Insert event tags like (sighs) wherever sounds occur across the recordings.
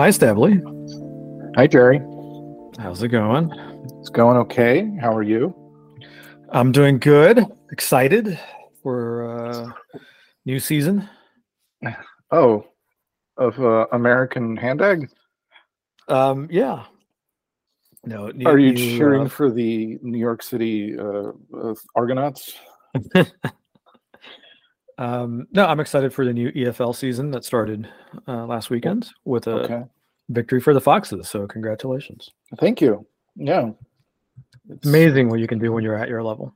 Hi, Stanley. Hi, Jerry. How's it going? It's going okay. How are you? I'm doing good. Excited for uh, new season. Oh, of uh, American Hand Egg? Um, yeah. No, Are you new, cheering uh, for the New York City uh, uh, Argonauts? (laughs) um, no, I'm excited for the new EFL season that started uh, last weekend with a Okay. victory for the Foxes. So congratulations! Thank you. Yeah. It's amazing what you can do when you're at your level.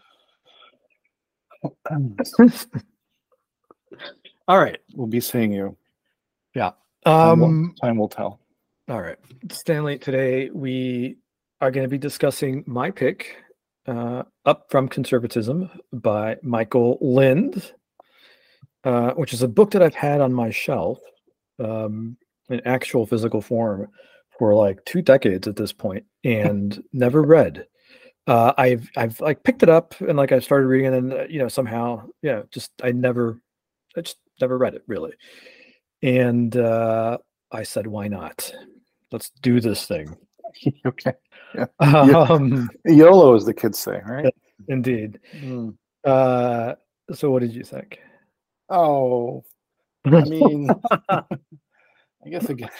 (clears throat) All right. We'll be seeing you. Yeah. Um, will, time will tell. All right, Stanley. Today we are going to be discussing my pick, uh, "Up from Conservatism" by Michael Lind, uh, which is a book that I've had on my shelf um, in actual physical form for like two decades at this point, (laughs) and never read. Uh, I've I've like picked it up and like I started reading and uh, you know somehow yeah, just I never, I just never read it really, and uh, I said why not? Let's do this thing. (laughs) okay. (laughs) Um, YOLO, as the kids say, right? indeed. Mm. Uh, so what did you think? Oh, I mean, I guess I guess,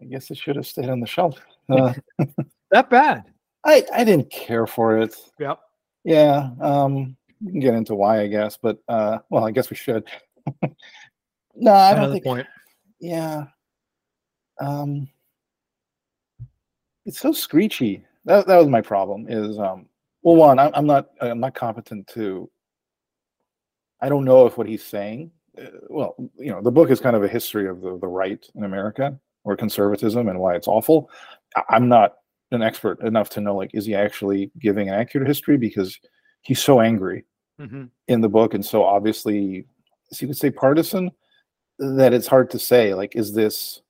I guess it should have stayed on the shelf. Uh, (laughs) that bad. I I didn't care for it. Yep. Yeah, um, we can get into why, I guess, but uh, well, I guess we should. (laughs) no, I don't think. point. Yeah. Um, it's so screechy. That that was my problem. Is um, well, one, I'm, I'm not I'm not competent to. I don't know if what he's saying. Uh, well, you know, the book is kind of a history of the the right in America or conservatism and why it's awful. I'm not an expert enough to know like is he actually giving an accurate history because he's so angry Mhm. in the book and so obviously so you could say partisan that it's hard to say like is this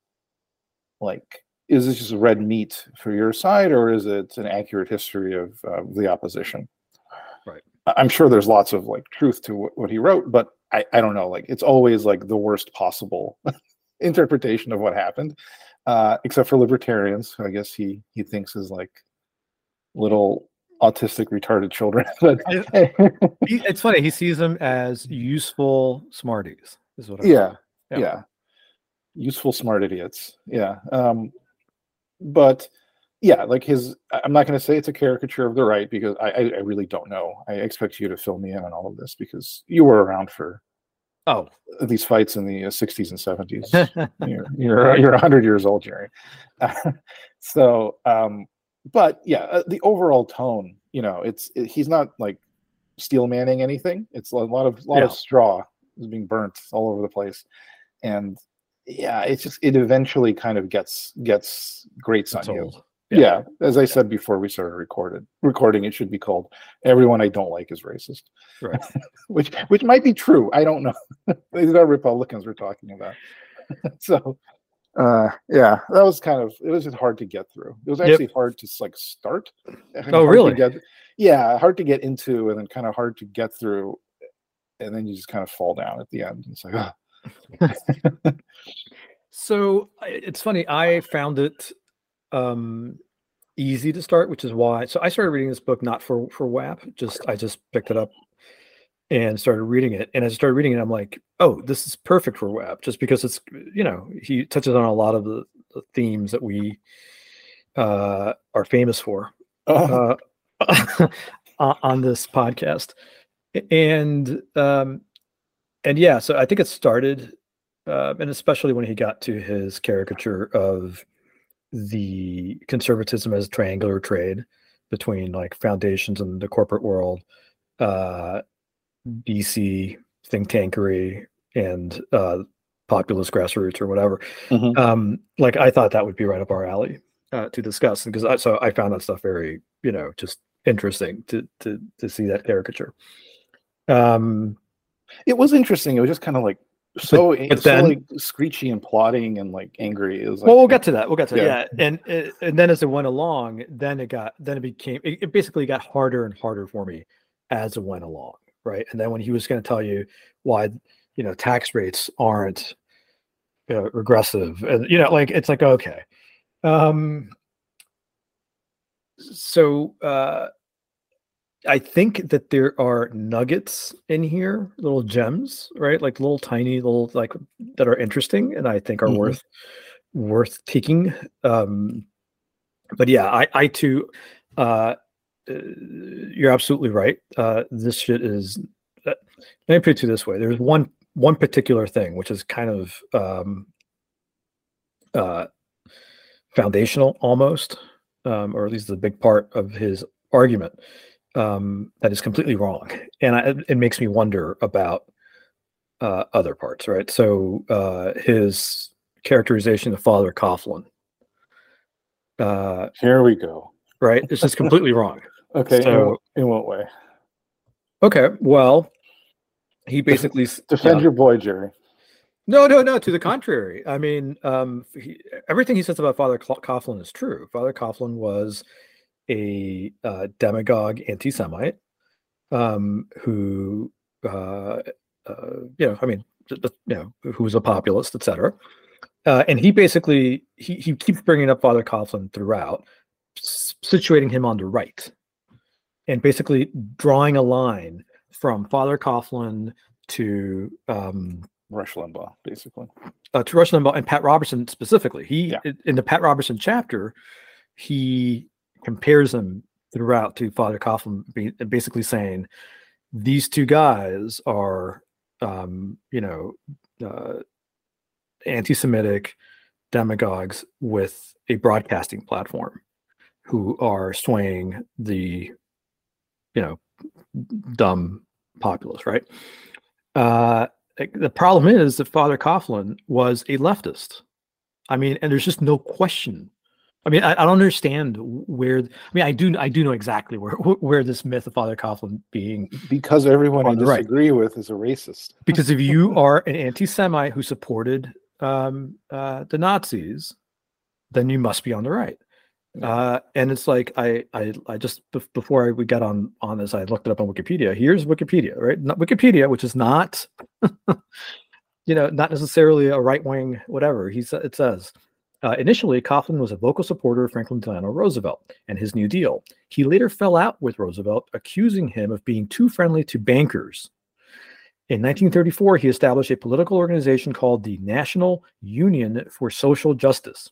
like is this just red meat for your side or is it an accurate history of uh, the opposition i'm sure there's lots of like truth to what, what he wrote but I, I don't know like it's always like the worst possible (laughs) interpretation of what happened uh except for libertarians who i guess he he thinks is like little autistic retarded children (laughs) but (laughs) it's funny. He sees them as useful smarties. Is what I yeah, Yeah. yeah useful smart idiots yeah um but yeah like his i'm not going to say it's a caricature of the right because I, I really don't know. I expect you to fill me in on all of this because you were around for Oh, these fights in the uh, 60s and 70s (laughs) you're you're, you're 100 years old jerry. (laughs) So um but yeah uh, the overall tone you know it's it, he's not like steel manning anything. It's a lot of lot of straw is being burnt all over the place. And yeah it's just it eventually kind of gets gets grates that's on you old. yeah. as i said before we started recorded recording it should be called everyone i don't like is racist Right. (laughs) which which might be true i don't know (laughs) these are republicans we're talking about (laughs) so uh yeah that was kind of it was just hard to get through it was Yep. actually hard to like start Oh, really? get- yeah hard to get into and then kind of hard to get through and then you just kind of fall down at the end it's like ah. So it's funny. I found it um, easy to start, which is why. So I started reading this book not for for WAP. Just I just picked it up and started reading it. And as I started reading it, I'm like, oh, this is perfect for WAP, just because it's you know he touches on a lot of the, the themes that we uh, are famous for. Oh, uh, (laughs) on- on this podcast, and um, and yeah, so I think it started, uh, and especially when he got to his caricature of the conservatism as triangular trade between like foundations and the corporate world, uh, DC think tankery and uh, populist grassroots or whatever. mhm. Um, like I thought that would be right up our alley uh, to discuss because I so I found that stuff very you know just interesting to to to see that caricature. Um, it was interesting it was just kind of like so, but so then- like screechy and plotting and like angry is like well, we'll get to that. We'll get to Yeah. that. Yeah, and uh, and then as it went along, then it got then it became it, it basically got harder and harder for me as it went along, right? And then when he was going to tell you why you know tax rates aren't uh, regressive, and you know, like it's like okay. Um, so uh, I think that there are nuggets in here, little gems, right? Like little tiny little like that are interesting, and I think are Mhm. worth worth taking. Um, but yeah, I I too, uh, uh, you're absolutely right. Uh, this shit is. Uh, let me put it to this way: there's one one particular thing which is kind of um, uh, foundational almost, um, or at least the big part of his argument um, that is completely wrong, and I, it makes me wonder about uh, other parts. Right, so uh, his characterization of Father Coughlin, uh, Here we go. right, it's just completely wrong. (laughs) Okay. in So- what- in what way? Okay, well, he basically Defend yeah. your boy, Jerry. No, no, no. To the contrary. I mean, um, he, everything he says about Father Coughlin is true. Father Coughlin was a uh, demagogue anti-Semite um, who, uh, uh, you know, I mean, you know, who was a populist, etc. Uh, and he basically he he keeps bringing up Father Coughlin throughout, situating him on the right, and basically drawing a line from Father Coughlin to um, Rush Limbaugh, basically. uh, to Rush Limbaugh and Pat Robertson specifically. He Yeah. in the Pat Robertson chapter, he compares them throughout to Father Coughlin, basically saying these two guys are, um, you know, uh, anti-Semitic demagogues with a broadcasting platform who are swaying the, you know, dumb populace, right? Uh, the problem is that Father Coughlin was a leftist. I mean, and there's just no question. I mean, I, I don't understand where. I mean, I do. I do know exactly where where this myth of Father Coughlin being Because everyone I the right. disagree with is a racist. because if (laughs) you are an anti-Semite who supported um, uh, the Nazis, then you must be on the right. Uh, and it's like I I I just bef- before I, we got on on this, I looked it up on Wikipedia. Here's Wikipedia, right? Not Wikipedia, which is not, (laughs) you know, not necessarily a right wing whatever. He it says. Uh, initially, Coughlin was a vocal supporter of Franklin Delano Roosevelt and his New Deal. He later fell out with Roosevelt, accusing him of being too friendly to bankers. In 1934, he established a political organization called the National Union for Social Justice.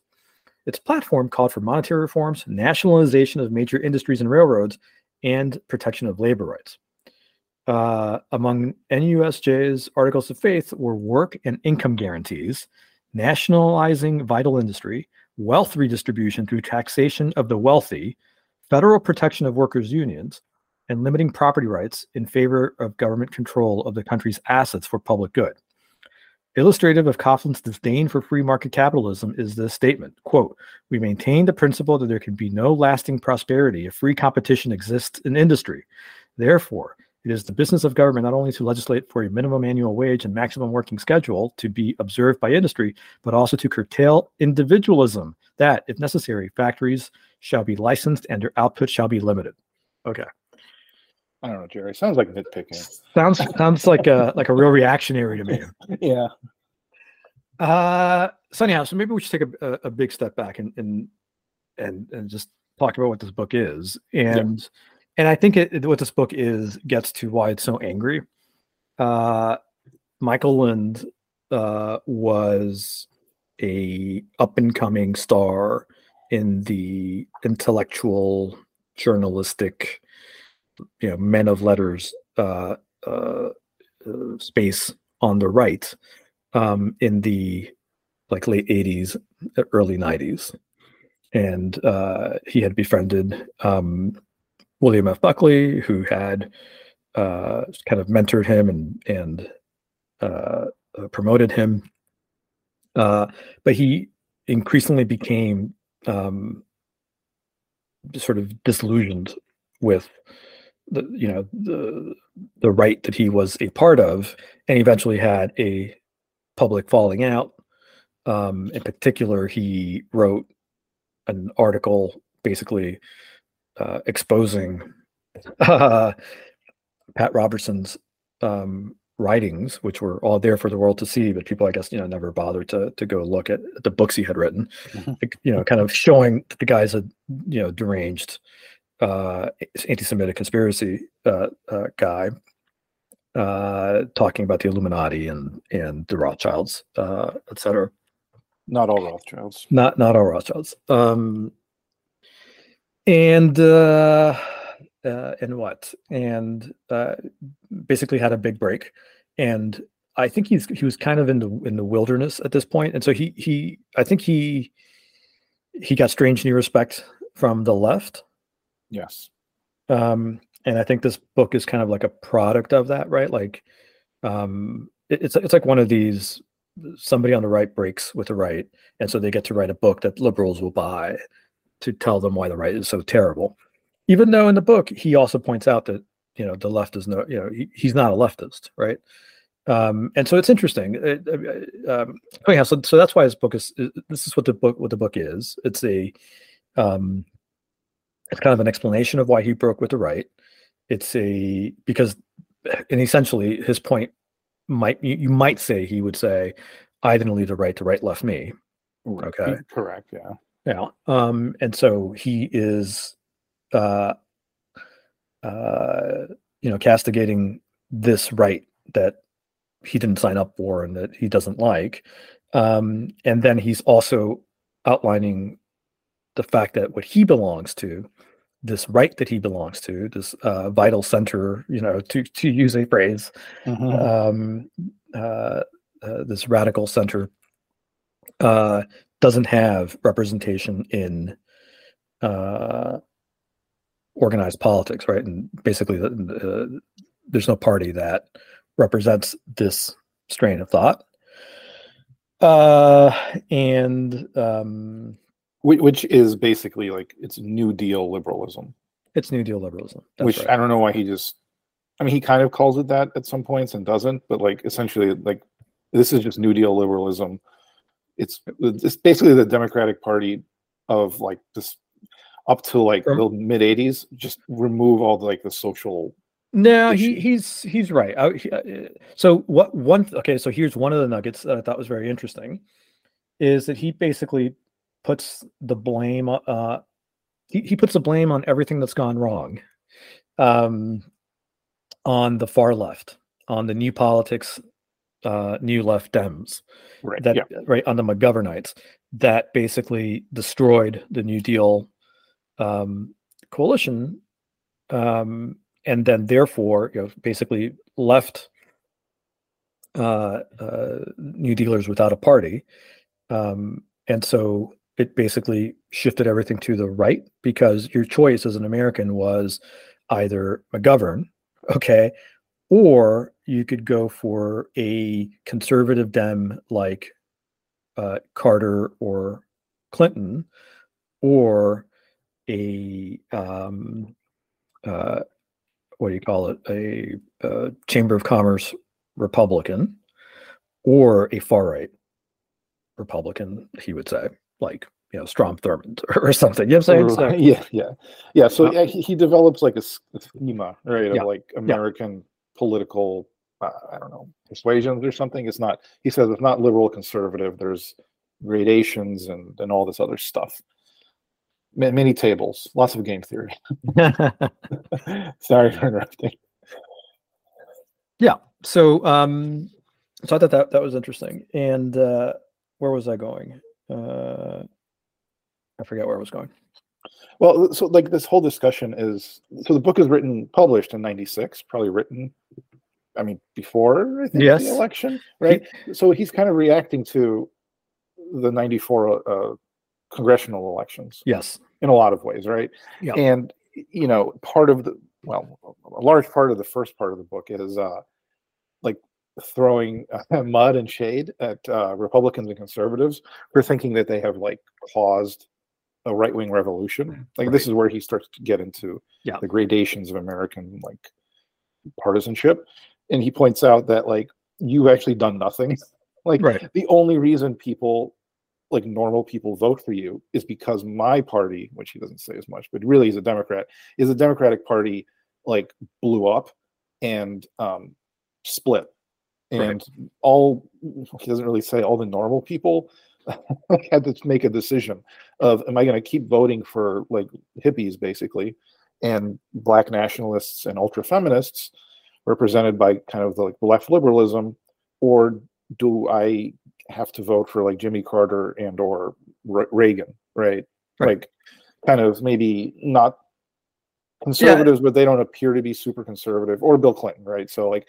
Its platform called for monetary reforms, nationalization of major industries and railroads, and protection of labor rights. Uh, among NUSJ's articles of faith were work and income guarantees, nationalizing vital industry, wealth redistribution through taxation of the wealthy, federal protection of workers' unions, and limiting property rights in favor of government control of the country's assets for public good. Illustrative of Coughlin's disdain for free market capitalism is this statement quote, We maintain the principle that there can be no lasting prosperity if free competition exists in industry. Therefore, it is the business of government not only to legislate for a minimum annual wage and maximum working schedule to be observed by industry, but also to curtail individualism, that, if necessary, factories shall be licensed and their output shall be limited. Okay. I don't know, Jerry. Sounds like nitpicking. Sounds sounds like a like a real reactionary to me. (laughs) yeah. Uh, so anyhow, so maybe we should take a, a, a big step back and and and and just talk about what this book is, and and I think it, what this book is gets to why it's so angry. Uh, Michael Lind uh, was a up and coming star in the intellectual journalistic you know men of letters uh, uh, uh, space on the right um, in the like late 80s early 90s and uh, he had befriended um, william f. Buckley who had uh, kind of mentored him and and uh, uh, promoted him. Uh, but he increasingly became um, sort of disillusioned with the you know the the right that he was a part of and eventually had a public falling out. Um in particular he wrote an article basically uh, exposing uh, pat robertson's um writings, which were all there for the world to see, but people, I guess, you know, never bothered to to go look at the books he had written. Mm-hmm. You know, kind of showing that the guy's a you know deranged uh, anti-Semitic conspiracy uh, uh, guy, uh, talking about the Illuminati and and the Rothschilds, uh, etc. Not all Rothschilds. Not not all Rothschilds. Um, and uh, uh, and what? And uh, basically had a big break. And i think he's he was kind of in the in the wilderness at this point. And so he he i think he he got strange new respect from the left. Yes. Um and i think this book is kind of like a product of that right? Like um it, it's it's like one of these somebody on the right breaks with the right. And so they get to write a book that liberals will buy to tell them why the right is so terrible. Even though in the book he also points out that you know the left is no you know he, he's not a leftist right? Um, and so it's interesting. It, um, oh yeah so, so that's why his book is, this is what the book what the book is. It's a um, it's kind of an explanation of why he broke with the right. It's a because and essentially his point might you, you might say he would say i didn't leave the right the right left me. Okay. Correct yeah yeah um and so he is uh, uh, you know, castigating this right that he didn't sign up for and that he doesn't like. Um, and then he's also outlining the fact that what he belongs to, this right that he belongs to, this uh, vital center, you know, to to use a phrase, mm-hmm. um, uh, uh, this radical center, uh, doesn't have representation in uh, organized politics, right? And basically, uh, there's no party that represents this strain of thought. Uh, and um, which is basically like it's New Deal liberalism. It's New Deal liberalism. which right. I don't know why he just. I mean, he kind of calls it that at some points and doesn't, but like essentially, like this is just New Deal liberalism. It's it's basically the Democratic Party of like this up to like From, the mid 80s just remove all the like the social no he, he's he's right. I, he, uh, so what one okay so here's one of the nuggets that i thought was very interesting is that he basically puts the blame uh he, he puts the blame on everything that's gone wrong um on the far left on the new politics uh new left dems right that yeah. right on the mcgovernites that basically destroyed the new deal um, coalition, um, and then therefore, you know, basically left uh, uh, New Dealers without a party, um, and so it basically shifted everything to the right because your choice as an American was either McGovern, okay, or you could go for a conservative Dem like uh, Carter or Clinton, or a um, uh, what do you call it? A, a, Chamber of Commerce Republican or a far right Republican, he would say, like you know Strom Thurmond (laughs) or something. You know what I'm saying? So, yeah, yeah, yeah. So uh, yeah, he, he, develops like a, schema, right, of yeah, like American yeah. Political. Uh, I don't know persuasions or something. It's not. He says it's not liberal conservative. There's gradations and and all this other stuff many tables, lots of game theory. (laughs) (laughs) Sorry for interrupting. Yeah. So, um, so I thought that that was interesting. And uh, where was I going? Uh, I forget where I was going. Well, so like this whole discussion is so the book is written, published in '96, probably written. I mean, before I think yes. the election, right? So he's kind of reacting to the '94 uh, congressional elections. Yes in a lot of ways, right? Yeah. And you know, part of the well, a large part of the first part of the book is uh, like throwing uh, (laughs) mud and shade at uh, Republicans and conservatives for thinking that they have like caused a right wing revolution. Like right. this is where he starts to get into yeah. the gradations of American like partisanship, and he points out that like you've actually done nothing. (laughs) like right. the only reason people like normal people vote for you is because my party, which he doesn't say as much, but really he's a Democrat, is a Democratic Party like blew up and um, split and Right. all he doesn't really say all the normal people (laughs) had to make a decision of am I going to keep voting for like hippies basically and black nationalists and ultra feminists represented by kind of the like left liberalism or do I have to vote for like Jimmy Carter and or Re- Reagan right? Right. like kind of maybe not conservatives but they don't appear to be super conservative or Bill Clinton right so like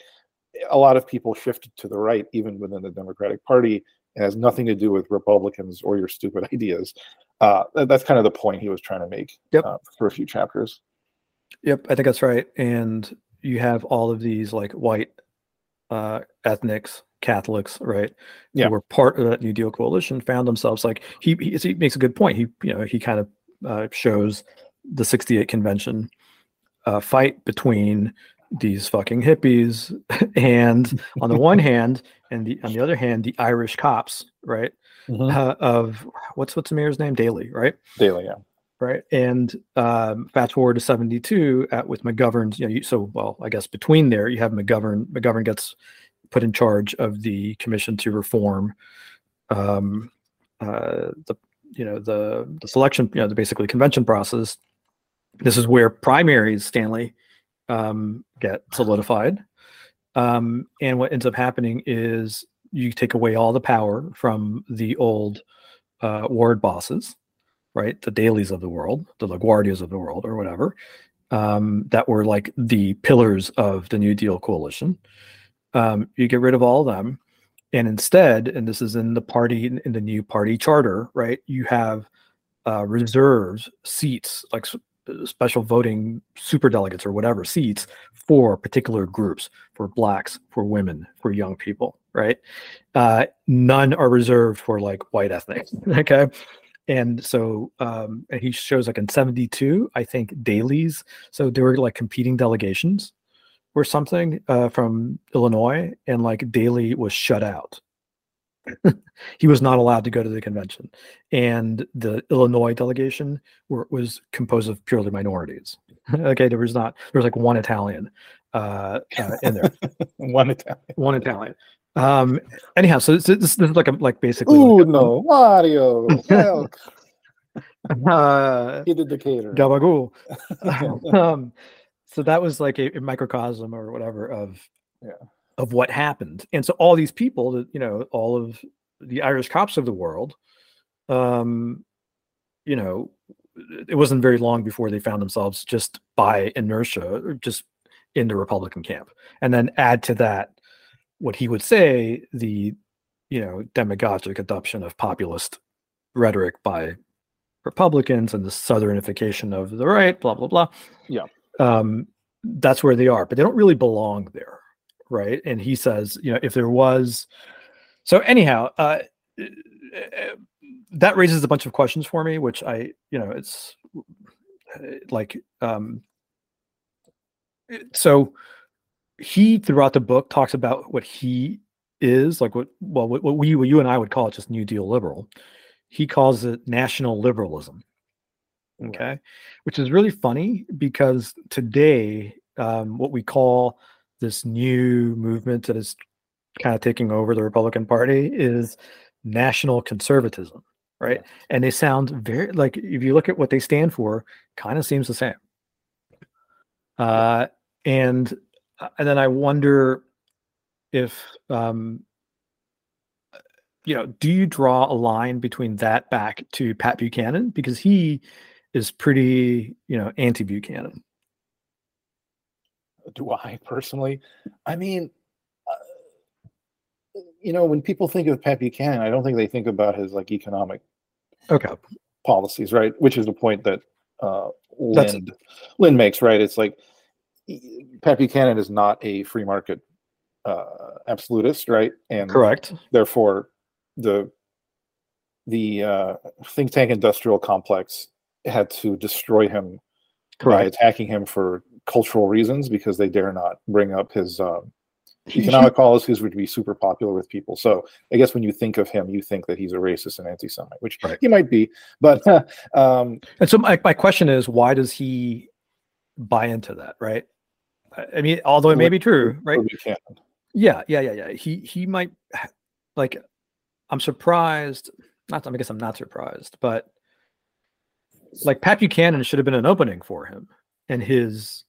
a lot of people shifted to the right even within the Democratic Party it has nothing to do with Republicans or your stupid (laughs) ideas. Uh, that- that's kind of the point he was trying to make Yep. uh, for a few chapters. Yep, I think that's right. And you have all of these like white uh, ethnics, Catholics, right? Yeah. Who were part of that New Deal coalition, found themselves like he he, he makes a good point. He you know he kind of uh, shows the '68 convention uh, fight between these fucking hippies (laughs) and on the one hand and the on the other hand the Irish cops, right? Uh, of what's what's the mayor's name? Daley, right? Daley yeah. right? And um, fast forward to '72 at with McGovern's. You know, you, so well, I guess between there you have McGovern. McGovern gets put in charge of the commission to reform um, uh, the you know the the selection, you know, the basically convention process. This is where primaries, Stanley, um, get solidified. Um, and what ends up happening is you take away all the power from the old uh, ward bosses, right? The Daleys of the world, the LaGuardias of the world, or whatever, um, that were like the pillars of the New Deal coalition. Um, you get rid of all of them. And instead, and this is in the party, in the new party charter, right? You have uh, reserves seats, like special voting super delegates or whatever seats for particular groups, for blacks, for women, for young people, right? Uh, none are reserved for like white ethnic. (laughs) Okay. And so um, and he shows like in 72, I think Daleys. So there were like competing delegations or something uh, from Illinois, and like Daley was shut out. (laughs) he was not allowed to go to the convention, and the Illinois delegation were, was composed of purely minorities. (laughs) okay, there was not there was like one Italian uh, uh, in there, (laughs) One Italian. one Italian. Um, anyhow, so this, this, this is like a like basically Ooh, like no. Mario. Milk. uh, He did Decatur. Gabagool. um, so that was like a, a microcosm or whatever of Yeah. Of what happened. And so all these people that you know, all of the Irish cops of the world, um, you know, it wasn't very long before they found themselves just by inertia, just in the Republican camp. And then add to that what he would say the you know demagogic adoption of populist rhetoric by Republicans and the southernification of the right, blah blah blah. Yeah. um, that's where they are, but they don't really belong there, right? And he says, you know, if there was, so anyhow, uh, uh, that raises a bunch of questions for me, which I, you know, it's uh, like, um, so he throughout the book talks about what he is like what well what, what we what you and I would call it just New Deal liberal. He calls it national liberalism. Right. Okay, which is really funny because today, um, what we call this new movement that is kind of taking over the Republican Party is national conservatism, right? And they sound very like if you look at what they stand for, kind of seems the same. Uh, and uh, and then I wonder if um, you know, do you draw a line between that back to Pat Buchanan because he is pretty, you know, anti Buchanan. Do I personally? I mean, uh, you know, when people think of Pat Buchanan, I don't think they think about his like economic Okay. policies, right? Which is the point that uh, Lynn Lind makes, right? It's like Pat Buchanan is not a free market uh, absolutist, right? And Correct. therefore, the the uh, think tank industrial complex had to destroy him by attacking him for cultural reasons because they dare not bring up his (laughs) um, economic policies would be super popular with people. So I guess when you think of him, you think that he's a racist and anti-Semite, which Right. he might be. But (laughs) um, And so my, my question is, why does he buy into that, right? I- I mean, although it may be true, right? Yeah, yeah, yeah, yeah. He he might like. I'm surprised. Not. I guess I'm not surprised, but like Pat Buchanan should have been an opening for him and his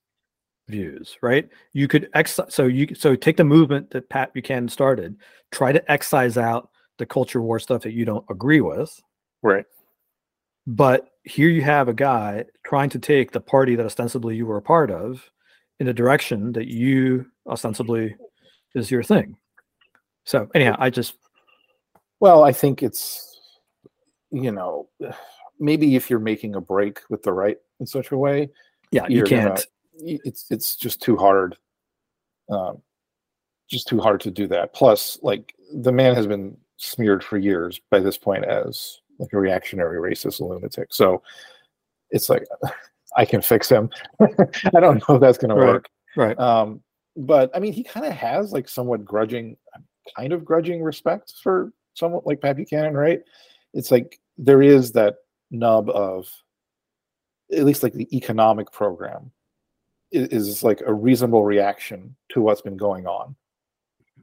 views, right? You could ex so you so take the movement that Pat Buchanan started, try to excise out the culture war stuff that you don't agree with. Right. But here you have a guy trying to take the party that ostensibly you were a part of in a direction that you ostensibly is your thing. So anyhow, I just well, I think it's you know maybe if you're making a break with the right in such a way, yeah, you can't. It's it's just too hard. Um, just too hard to do that. Plus, like the man has been smeared for years by this point as like a reactionary racist lunatic. So it's like (laughs) I can fix him. (laughs) I don't know if that's going to work. Right. Um, but I mean, he kind of has like somewhat grudging, kind of grudging respect for someone like Pat Buchanan, right? It's like there is that nub of at least like the economic program is, is like a reasonable reaction to what's been going on.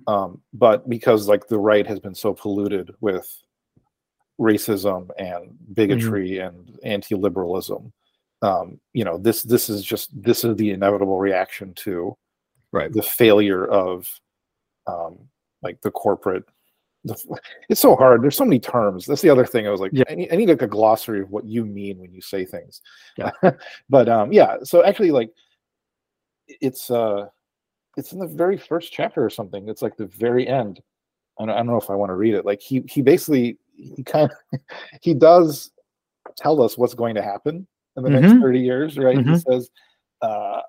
Um, but because like the right has been so polluted with racism and bigotry mm-hmm. and anti-liberalism, um, you know, this this is just this is the inevitable reaction to right the failure of um, like the corporate it's so hard. There's so many terms. That's the other thing. I was like, yeah. I, need, I need like a glossary of what you mean when you say things. Yeah. (laughs) but um, yeah. So actually, like, it's uh, it's in the very first chapter or something. It's like the very end. I don't, I don't know if I want to read it. Like he he basically he kind of (laughs) he does tell us what's going to happen in the mm-hmm. next 30 years, right? Mm-hmm. He says, uh,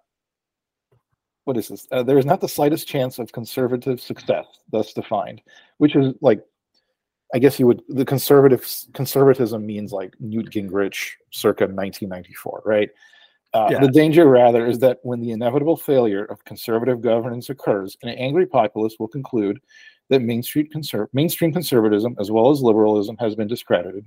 what is this? Uh, there is not the slightest chance of conservative success, thus defined, which is like, I guess you would the conservative conservatism means like Newt Gingrich circa 1994, right? Uh, yeah. The danger, rather, is that when the inevitable failure of conservative governance occurs, an angry populace will conclude that mainstream, conser- mainstream conservatism, as well as liberalism, has been discredited,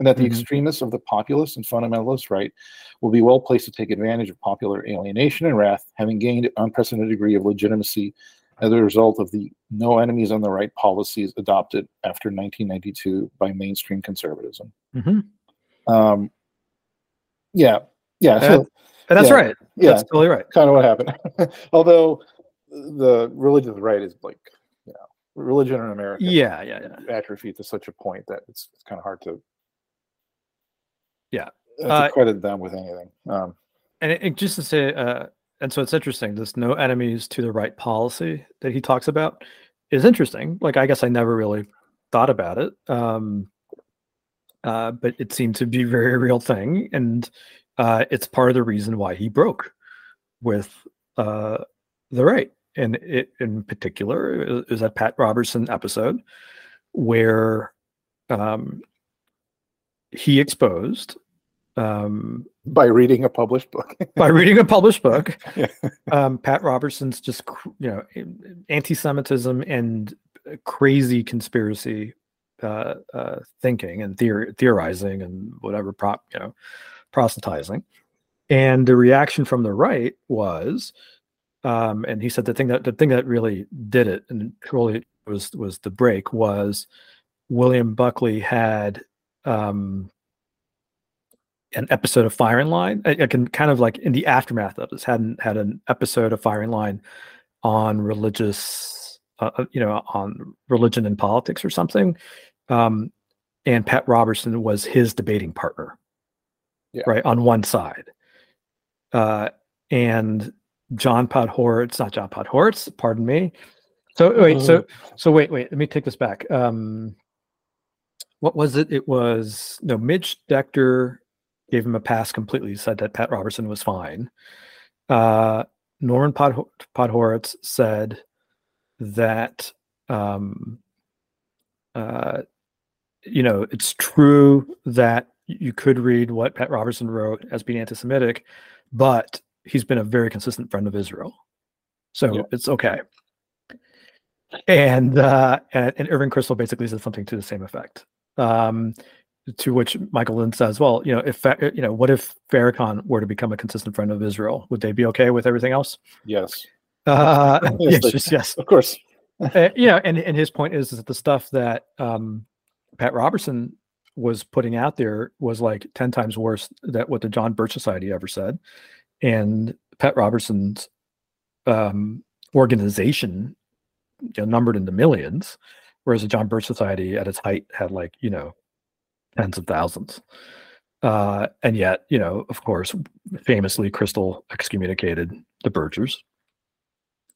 and that the mm-hmm. extremists of the populist and fundamentalist right will be well placed to take advantage of popular alienation and wrath, having gained an unprecedented degree of legitimacy as a result of the no enemies on the right policies adopted after 1992 by mainstream conservatism. Mm-hmm. Um, yeah, yeah. So, and that's yeah, right. Yeah, that's totally right. Kind of what happened. (laughs) Although the religion of the right is like, you know, religion in America. Yeah, yeah, yeah. Atrophy to such a point that it's, it's kind of hard to yeah uh, credit them with anything um, and it, it, just to say uh, and so it's interesting this no enemies to the right policy that he talks about is interesting like i guess i never really thought about it um, uh, but it seemed to be a very real thing and uh, it's part of the reason why he broke with uh, the right. And it in particular is that pat robertson episode where um, he exposed um, by reading a published book. (laughs) by reading a published book, um, Pat Robertson's just you know anti-Semitism and crazy conspiracy uh, uh, thinking and theor- theorizing and whatever prop you know proselytizing, and the reaction from the right was, um, and he said the thing that the thing that really did it and truly was was the break was William Buckley had um, an episode of Firing Line. I, I, can kind of like in the aftermath of this hadn't had an episode of Firing Line on religious, uh, uh, you know, on religion and politics or something. Um, and Pat Robertson was his debating partner, yeah. right on one side. Uh, and John Podhoretz, not John Podhoretz, pardon me. So wait, so mm-hmm. so wait, wait. Let me take this back. Um, what was it? It was no Midge Decter gave him a pass completely. Said that Pat Robertson was fine. Uh, Norman Pod- Podhoretz said that um, uh, you know it's true that you could read what Pat Robertson wrote as being anti-Semitic, but he's been a very consistent friend of Israel, so it's okay. And, uh, and and Irving Kristol basically said something to the same effect. Um, to which Michael Lind says, "Well, you know, if you know, what if Farrakhan were to become a consistent friend of Israel? Would they be okay with everything else?" Yes. Uh, (laughs) yes, yes, yes, of course. uh, yeah, and and his point is, is that the stuff that um, Pat Robertson was putting out there was like 10 times worse than what the John Birch Society ever said. And Pat Robertson's um, organization you know, numbered into millions, whereas the John Birch Society at its height had like, you know, tens of thousands. Uh, and yet, you know, of course, famously, Kristol excommunicated the Birchers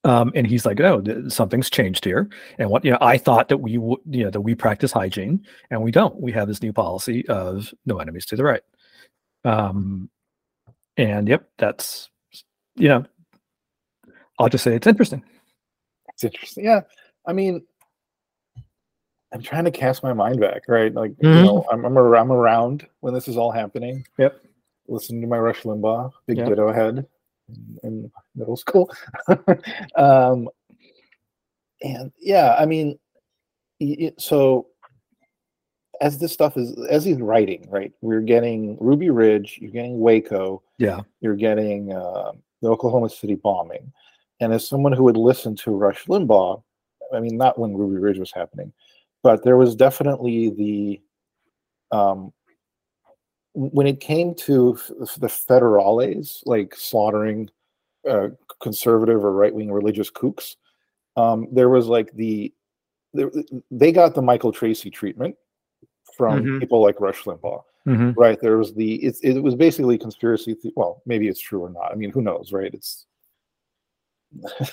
um, and he's like, "Oh, something's changed here." And what you know, I thought that we would, you know, that we practice hygiene, and we don't. We have this new policy of no enemies to the right. Um, and yep, that's you know, I'll just say it's interesting. It's interesting. Yeah, I mean, I'm trying to cast my mind back, right? Like, mm-hmm. you know, I'm I'm, I'm around when this is all happening. Yep. Listening to my Rush Limbaugh, big yep. ditto head in middle school. (laughs) um, and yeah, I mean, it, so as this stuff is as he's writing, right? We're getting Ruby Ridge, you're getting Waco, yeah, you're getting uh, the Oklahoma City bombing, and as someone who would listen to Rush Limbaugh, I mean, not when Ruby Ridge was happening, but there was definitely the um, when it came to the federales, like slaughtering uh, conservative or right wing religious kooks, um, there was like the they got the Michael Tracey treatment from mm-hmm. people like Rush Limbaugh. Mm-hmm. Right. There was the it, it was basically conspiracy. Well, maybe it's true or not. I mean, who knows, right? It's (laughs)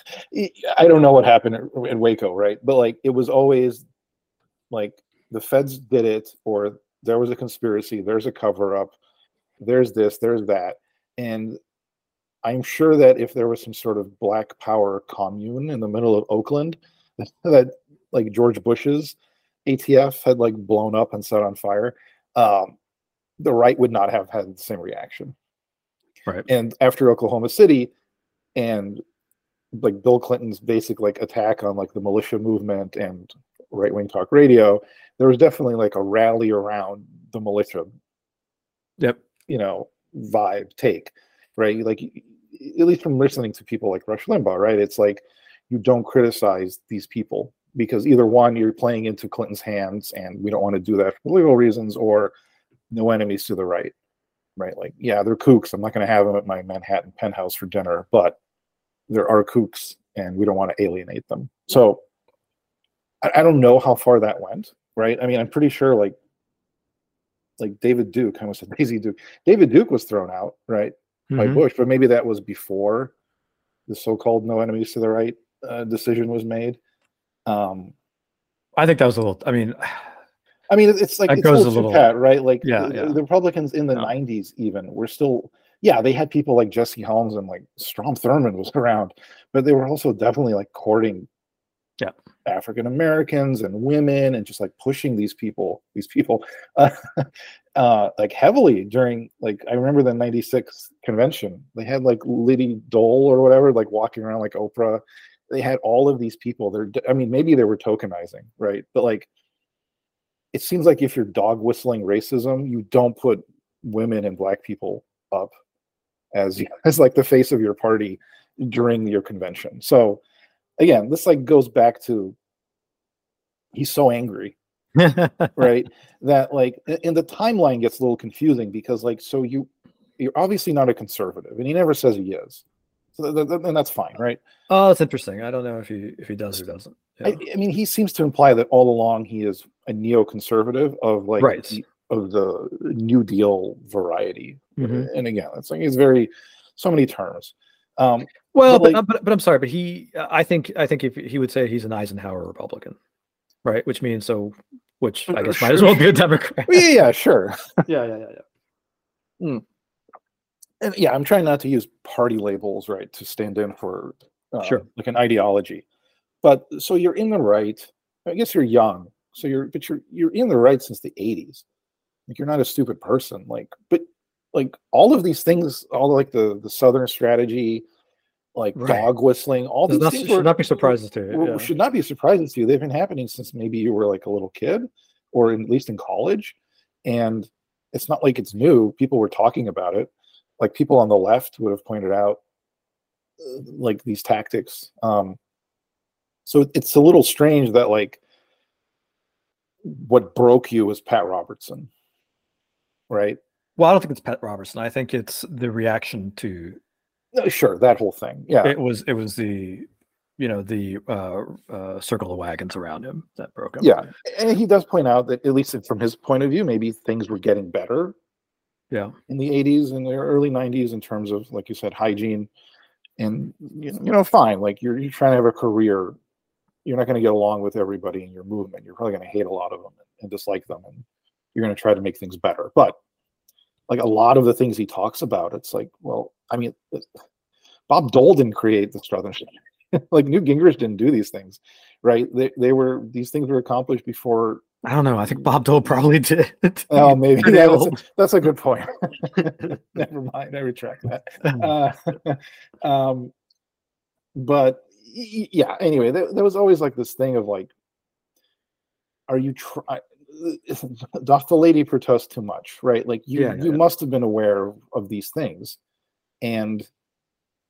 I don't know what happened in Waco, right? But like it was always like the feds did it or there was a conspiracy, there's a cover up, there's this, there's that. And I'm sure that if there was some sort of black power commune in the middle of Oakland, (laughs) that like George Bush's ATF had like blown up and set on fire, um, the right would not have had the same reaction. Right. And after Oklahoma City and like Bill Clinton's basic like attack on like the militia movement and right wing talk radio, there was definitely like a rally around the militia. Yep. You know, vibe take, right? Like at least from listening to people like Rush Limbaugh, right? It's like you don't criticize these people because either one, you're playing into Clinton's hands, and we don't want to do that for legal reasons, or no enemies to the right, right? Like, yeah, they're kooks. I'm not going to have them at my Manhattan penthouse for dinner, but there are kooks, and we don't want to alienate them. So I, I don't know how far that went, right? I mean, I'm pretty sure like like David Duke, I almost said (laughs) Daisy Duke. David Duke was thrown out, right, mm-hmm. by Bush, but maybe that was before the so-called "no enemies to the right" uh, decision was made. Um, I think that was a little. I mean, I mean, it's like it goes a little, pat, right? Like yeah, the, yeah. the Republicans in the no. '90s, even were still, yeah, they had people like Jesse Helms and like Strom Thurmond was (laughs) around, but they were also definitely like courting African Americans and women and just like pushing these people, these people, uh, (laughs) uh, like heavily during like I remember the '96 convention. They had like Liddy Dole or whatever, like walking around like Oprah. They had all of these people. They're, I mean, maybe they were tokenizing, right? But like, it seems like if you're dog whistling racism, you don't put women and black people up as (laughs) as like the face of your party during your convention. So again, this like goes back to he's so angry, (laughs) right? That like, and the timeline gets a little confusing because like, so you you're obviously not a conservative, and he never says he is. So th- th- and that's fine, right? Oh, that's interesting. I don't know if he if he does or doesn't. Yeah. I, I, mean, he seems to imply that all along he is a neoconservative of like right. the, of the New Deal variety. Mm-hmm. And again, it's like he's very so many terms. Um, well, but, like, but, but I'm sorry, but he, I think, I think if he would say he's an Eisenhower Republican, right? Which means so, which I guess might as well be a (laughs) Democrat. yeah, yeah, sure. (laughs) (laughs) yeah, yeah, yeah, yeah. Mm. And yeah, I'm trying not to use party labels, right, to stand in for uh, sure, like an ideology. But so you're in the right. I guess you're young, so you're, but you're you're in the right since the '80s. Like you're not a stupid person. Like, but like all of these things, all like the the Southern strategy, like right. dog whistling, all these not, things should were, not be surprises to you. Yeah. Should not be surprises to you. They've been happening since maybe you were like a little kid, or at least in college, and it's not like it's new. People were talking about it. Like people on the left would have pointed out, uh, like these tactics. Um, So it's a little strange that like what broke you was Pat Robertson, right? Well, I don't think it's Pat Robertson. I think it's the reaction to. No, sure, that whole thing. Yeah, it was. It was the, you know, the uh, uh, circle of wagons around him that broke him. Yeah, and he does point out that at least from his point of view, maybe things were getting better. Yeah, in the '80s and the early '90s, in terms of like you said, hygiene, and you know, fine. Like you're you're trying to have a career you're not going to get along with everybody in your movement. You're probably going to hate a lot of them and dislike them, and you're going to try to make things better. But like a lot of the things he talks about, it's like, well, I mean, Bob Dole didn't create the Southern (laughs) like Newt Gingrich didn't do these things, right? They they were these things were accomplished before. I don't know. I think Bob Dole probably (laughs) did. oh, maybe yeah, that's, a, that's, a, good point. (laughs) Never mind. I retract that. Uh, um, but yeah anyway there, there, was always like this thing of like are you try (laughs) the lady protest too much right? Like you yeah, you yeah. must have been aware of, these things. And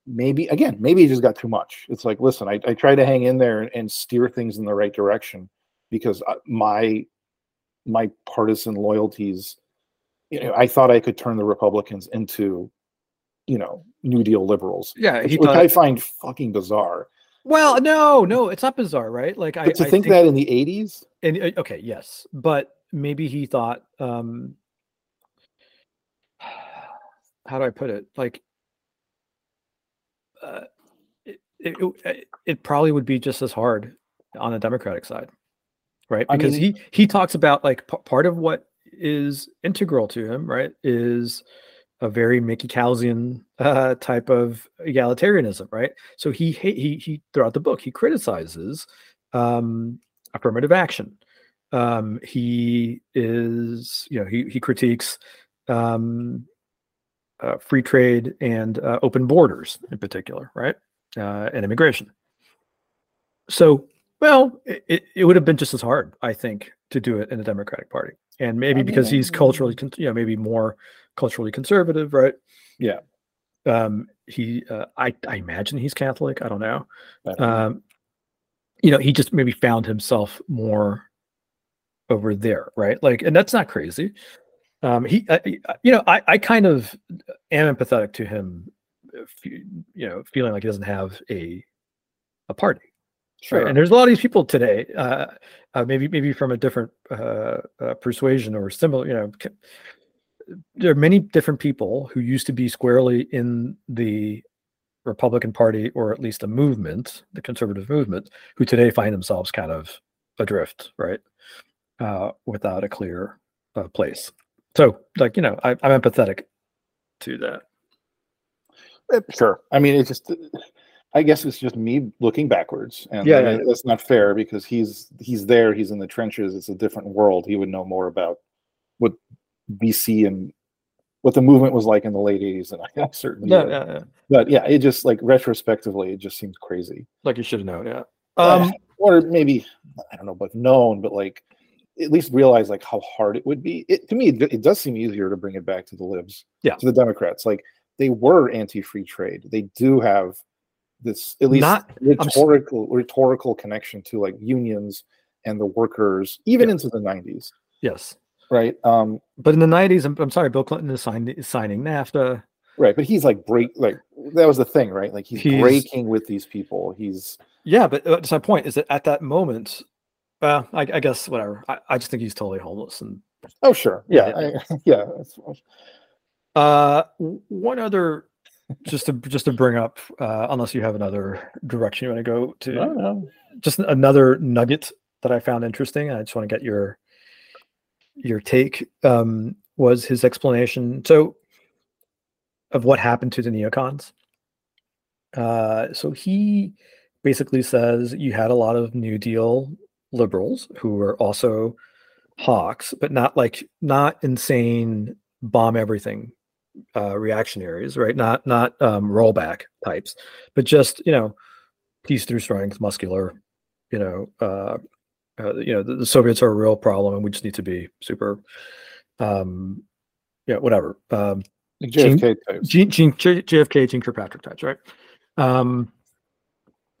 maybe again maybe you just got too much. It's like listen i, I try to hang in there and, and steer things in the right direction because uh, my my partisan loyalties you know i thought i could turn the republicans into you know new deal liberals yeah which, which i find fucking bizarre well, no, no, it's not bizarre, right? Like but I to I think, think, that in the '80s. And uh, okay, yes, but maybe he thought, um (sighs) how do I put it? Like, uh, it, it, it probably would be just as hard on the Democratic side, right? Because I mean, he he talks about like p- part of what is integral to him, right, is a very Mickey Kausian uh, type of egalitarianism, right? So he he he throughout the book he criticizes um, affirmative action. Um, he is you know he he critiques um, uh, free trade and uh, open borders in particular, right? Uh, and immigration. So well, it, it would have been just as hard, I think, to do it in the Democratic Party, and maybe because he's culturally, you know, maybe more culturally conservative, right? Yeah. Um, he, uh, I, I imagine he's Catholic. I don't know. Um, you know, he just maybe found himself more over there, right? Like, and that's not crazy. Um, he, uh, you know, I, I kind of am empathetic to him, you know, feeling like he doesn't have a, a party. Sure. Right? And there's a lot of these people today, uh, uh, maybe maybe from a different uh, uh, persuasion or similar, you know, there are many different people who used to be squarely in the Republican Party or at least a movement, the conservative movement, who today find themselves kind of adrift, right, uh, without a clear uh, place. So, like you know, I, I'm empathetic to that. Sure. I mean, it's just. I guess it's just me looking backwards, and yeah, yeah, that's not fair because he's he's there, he's in the trenches. It's a different world. He would know more about what BC and what the movement was like in the late 80s and I (laughs) certainly yeah, yeah, yeah, but yeah it just like retrospectively it just seems crazy. Like you should have known yeah. Um uh, (sighs) or maybe I don't know but known but like at least realize like how hard it would be. It to me it, it does seem easier to bring it back to the libs yeah. to the Democrats. Like they were anti-free trade. They do have this at least Not, rhetorical rhetorical connection to like unions and the workers even yeah. into the 90s yes right? Um, but in the '90s, I'm, I'm sorry, Bill Clinton is, sign, is signing NAFTA. Right, but he's like break like that was the thing, right? Like he's, he's breaking with these people. He's yeah, but uh, that's my point. Is that at that moment, well, I, I guess whatever. I, I, just think he's totally homeless and oh sure, yeah, yeah. I, (laughs) yeah. Uh, one other just to just to bring up, uh, unless you have another direction you want to go to, no, no. just another nugget that I found interesting. I just want to get your your take um, was his explanation. So, of what happened to the neocons. Uh, so he basically says you had a lot of New Deal liberals who were also hawks, but not like not insane bomb everything uh, reactionaries, right? Not not um, rollback types, but just you know peace through strength, muscular, you know, uh, uh, you know the, the, Soviets are a real problem, and we just need to be super, um, yeah, whatever. Um, like JFK Gene, Gene, Gene, JFK, Jeane Kirkpatrick types, right? Um,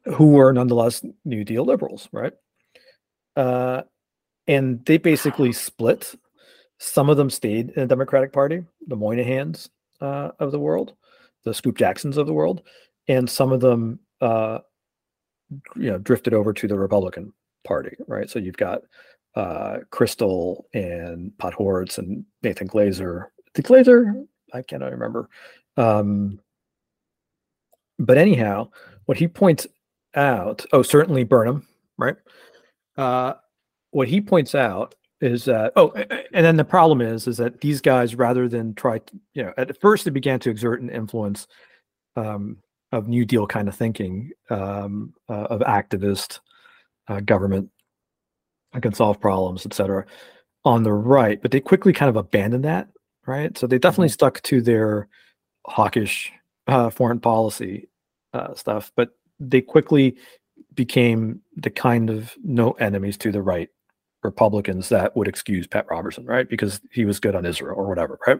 who were nonetheless New Deal liberals, right? Uh, and they basically split. Some of them stayed in the Democratic Party, the Moynihans uh, of the world, the Scoop Jacksons of the world, and some of them, uh, you know, drifted over to the Republican Party, right? So you've got uh, Kristol and Podhoretz and Nathan Glazer. The Glazer, I cannot remember. Um, but anyhow, what he points out, oh, certainly Burnham, right? Uh, what he points out is that oh and then the problem is is that these guys rather than try to you know at first they began to exert an influence um, of new deal kind of thinking um, uh, of activist uh, government I can solve problems etc on the right but they quickly kind of abandoned that right so they definitely mm-hmm. stuck to their hawkish uh, foreign policy uh, stuff but they quickly became the kind of no enemies to the right Republicans that would excuse Pat Robertson, right? Because he was good on Israel or whatever, right?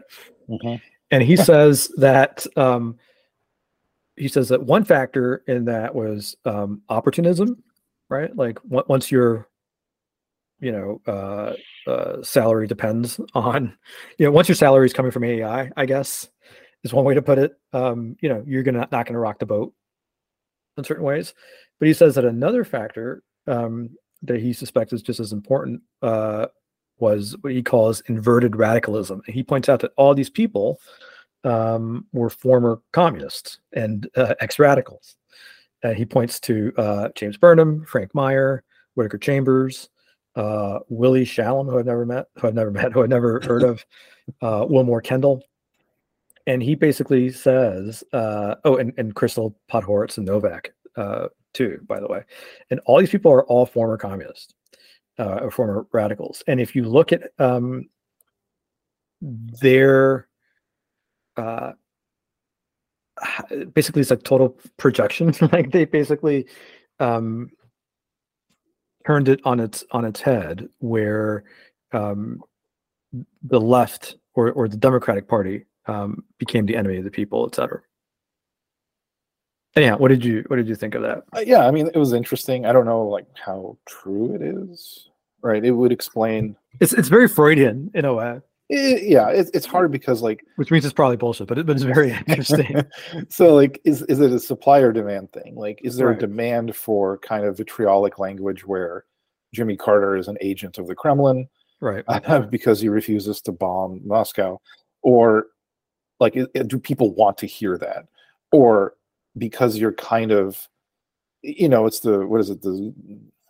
Mm-hmm. And he (laughs) says that um, he says that one factor in that was um, opportunism, right? Like w- once your you know uh, uh, salary depends on you know once your salary is coming from AEI, I guess is one way to put it. Um, you know, you're gonna not gonna rock the boat in certain ways. But he says that another factor um, that he suspects is just as important uh, was what he calls inverted radicalism. And he points out that all these people um, were former communists and uh, ex radicals. Uh, he points to uh, James Burnham, Frank Meyer, Whittaker Chambers, uh, Willi Schlamm, who I've never met, who I've never (laughs) met, who I've never heard of, uh, Willmoore Kendall. And he basically says, uh, oh, and, and Kristol Podhoretz and Novak, too, by the way. And all these people are all former communists uh, or former radicals. And if you look at um, their uh, (sighs) basically it's a total projection. (laughs) like they basically um, turned it on its on its head, where um, the left or or the Democratic Party um, became the enemy of the people, et cetera yeah what did you what did you think of that? Uh, yeah i mean it was interesting. I don't know like how true it is right? It would explain it's it's very freudian in a way. It, yeah it, it's hard because like which means it's probably bullshit but, it, but it's very (laughs) interesting. So like is is it a supply or demand thing? Like is there right. a demand for kind of vitriolic language where jimmy carter is an agent of the kremlin right. (laughs) because he refuses to bomb moscow? Or like do people want to hear that? Or because you're kind of you know it's the what is it the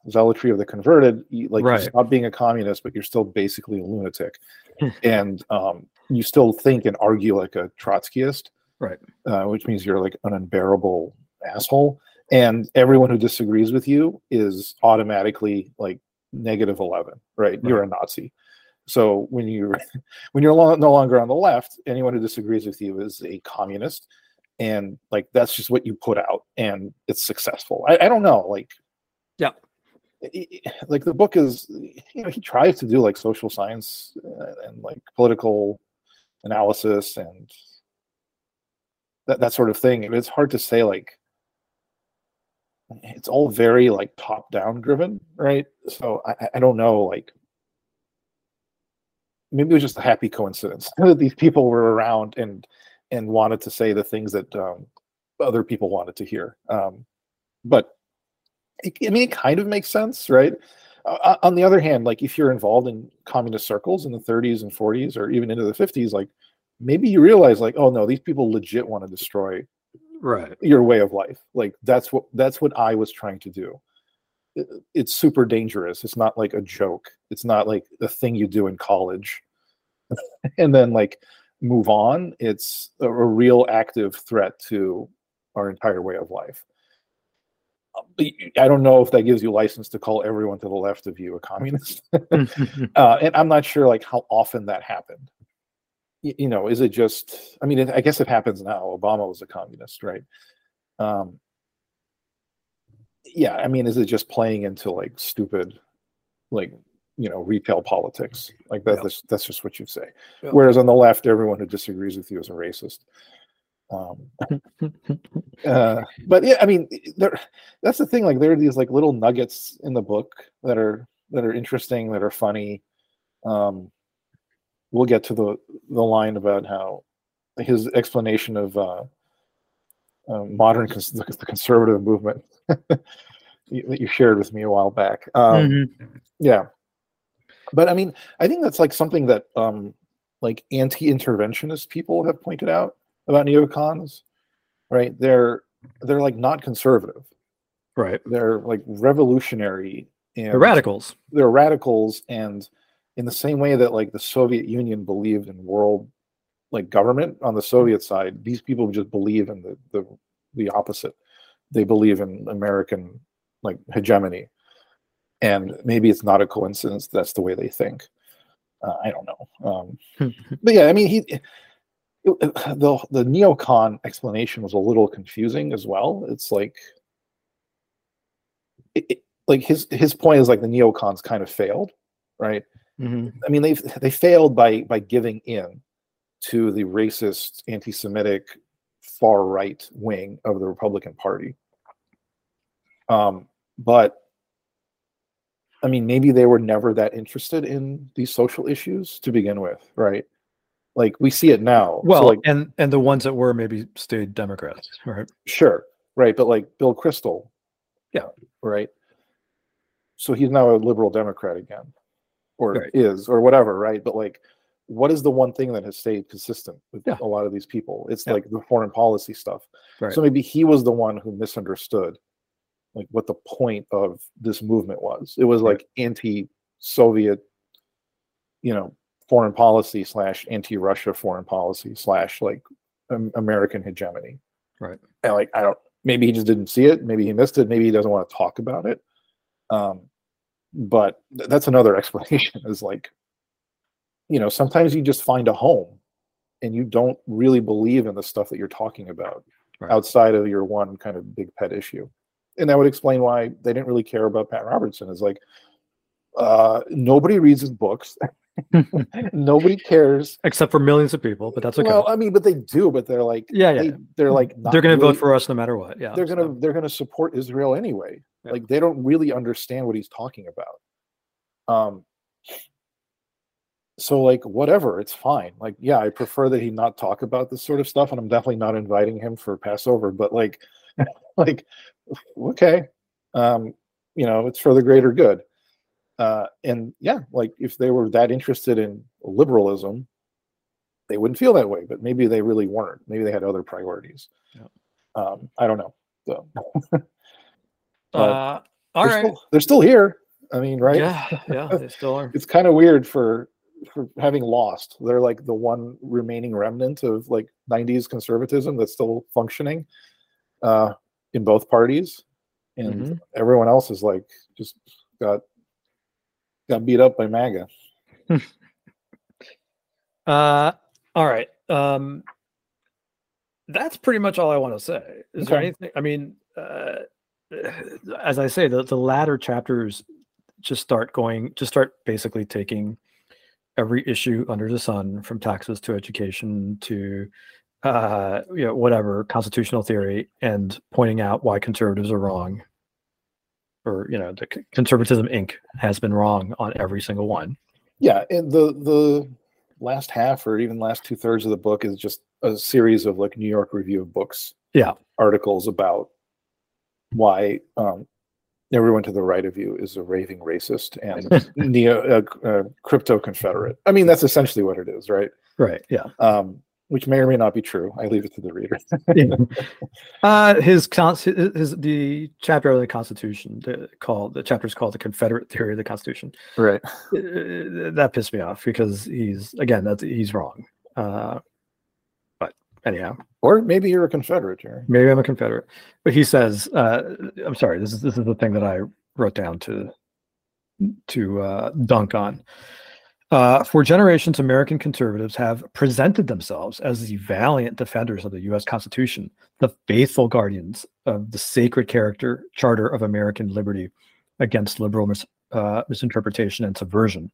zealotry of the converted like right. you stop being a communist but you're still basically a lunatic. (laughs) And um, you still think and argue like a trotskyist right. uh, which means you're like an unbearable asshole. And everyone who disagrees with you is automatically like negative 11 right, right. you're a nazi. So when you're (laughs) when you're no longer on the left anyone who disagrees with you is a communist and like that's just what you put out and it's successful. I, I don't know like yeah. Like the book is you know he tries to do like social science and, and like political analysis and that, that sort of thing it's hard to say like it's all very like top down driven right? So I, I don't know like maybe it was just a happy coincidence (laughs) that these people were around and and wanted to say the things that um, other people wanted to hear. Um, but it, I mean, it kind of makes sense, right? Uh, on the other hand, like if you're involved in communist circles in the 30s and 40s, or even into the 50s, like maybe you realize, like, oh no, these people legit want to destroy right your way of life. Like that's what that's what I was trying to do. It, it's super dangerous. It's not like a joke. It's not like a thing you do in college, (laughs) and then like move on, it's a, a real active threat to our entire way of life. I don't know if that gives you license to call everyone to the left of you a communist. (laughs) (laughs) uh, and I'm not sure like how often that happened. Y- you know, is it just, I mean, it, I guess it happens now. Obama was a communist, right? Um, yeah, I mean, is it just playing into like stupid, like you know retail politics like that, yeah. that's, that's just what you say yeah. whereas on the left everyone who disagrees with you is a racist Um, (laughs) uh, but yeah, I mean, there. That's the thing. Like, there are these like little nuggets in the book that are that are interesting, that are funny. Um, we'll get to the the line about how his explanation of uh, uh, modern cons- the, the conservative movement (laughs) that you shared with me a while back. Um, Mhm. Yeah, but I mean, I think that's like something that um, like anti-interventionist people have pointed out about neocons, right? They're they're like not conservative. Right. They're like revolutionary and The radicals. they're radicals and in the same way that like the Soviet Union believed in world like government on the Soviet side, these people just believe in the the, the opposite. They believe in American like hegemony. And maybe it's not a coincidence that's the way they think. Uh, I don't know. Um, (laughs) but yeah, I mean, he it- the the neocon explanation was a little confusing as well. It's like, it, it- like his his point is like the neocons kind of failed, right? Mhm. I mean, they they failed by by giving in to the racist, anti-Semitic, far right wing of the Republican Party. Um, but I mean, maybe they were never that interested in these social issues to begin with, right? Like we see it now. So, Well, like and and the ones that were maybe stayed Democrats, right? sure, right, but like Bill Kristol, Yeah. right. So he's now a liberal Democrat again, or Right. is, or whatever, right? But like, what is the one thing that has stayed consistent with Yeah. a lot of these people? It's Yeah. like the foreign policy stuff. Right. So maybe he was the one who misunderstood, like what the point of this movement was. It was like anti-Soviet, you know, foreign policy slash anti-Russia foreign policy slash like um, American hegemony. Right. And like I don't, maybe he just didn't see it. Maybe he missed it. Maybe he doesn't want to talk about it. Um, but th- that's another (laughs) explanation. Is like, you know, sometimes you just find a home, and you don't really believe in the stuff that you're talking about Right. outside of your one kind of big pet issue. And that would explain why they didn't really care about Pat Robertson. Is like, uh, nobody reads his books. (laughs) nobody cares. Except for millions of people, but that's okay. Well, I mean, but they do. But they're like, yeah, yeah. they, they're like, they're going to really- vote for us no matter what. Yeah. they're gonna they're gonna support Israel anyway. Yeah. Like they don't really understand what he's talking about. Um so like whatever, it's fine. Like, yeah, I prefer that he not talk about this sort of stuff, and I'm definitely not inviting him for Passover, but like (laughs) like okay. Um, you know, it's for the greater good. Uh and yeah, like if they were that interested in liberalism, they wouldn't feel that way, but maybe they really weren't. Maybe they had other priorities. Yeah. Um, I don't know. So (laughs) Uh, all they're right. still, they're still here. I mean, right? Yeah, yeah, they (laughs) still are. It's kind of weird for for having lost. They're like the one remaining remnant of like '90s conservatism that's still functioning uh, in both parties, and Mhm. everyone else is like just got got beat up by MAGA. (laughs) Uh, all right. Um, that's pretty much all I want to say. Is there anything? I mean, uh, as I say, the the latter chapters just start going, just start basically taking every issue under the sun, from taxes to education to uh, you know whatever constitutional theory, and pointing out why conservatives are wrong, or you know, the conservatism Inc. has been wrong on every single one. Yeah, and the the last half or even last two thirds of the book is just a series of like New York Review of Books, Yeah. articles about why um, everyone to the right of you is a raving racist and (laughs) neo uh, uh, crypto confederate. I mean, that's essentially what it is, right? Right. Yeah. Um, which may or may not be true. I leave it to the reader. Yeah. (laughs) uh, his, his the chapter of the Constitution the, called the chapter is called the Confederate Theory of the Constitution. right. Uh, that pissed me off because he's again that's he's wrong. Uh, but anyhow, Or maybe you're a Confederate, Jerry. maybe I'm a Confederate. But he says, uh, I'm sorry. This is this is the thing that I wrote down to to uh, dunk on. Uh, for generations, American conservatives have presented themselves as the valiant defenders of the U.S. Constitution, the faithful guardians of the sacred character charter of American liberty against liberal mis- uh, misinterpretation and subversion.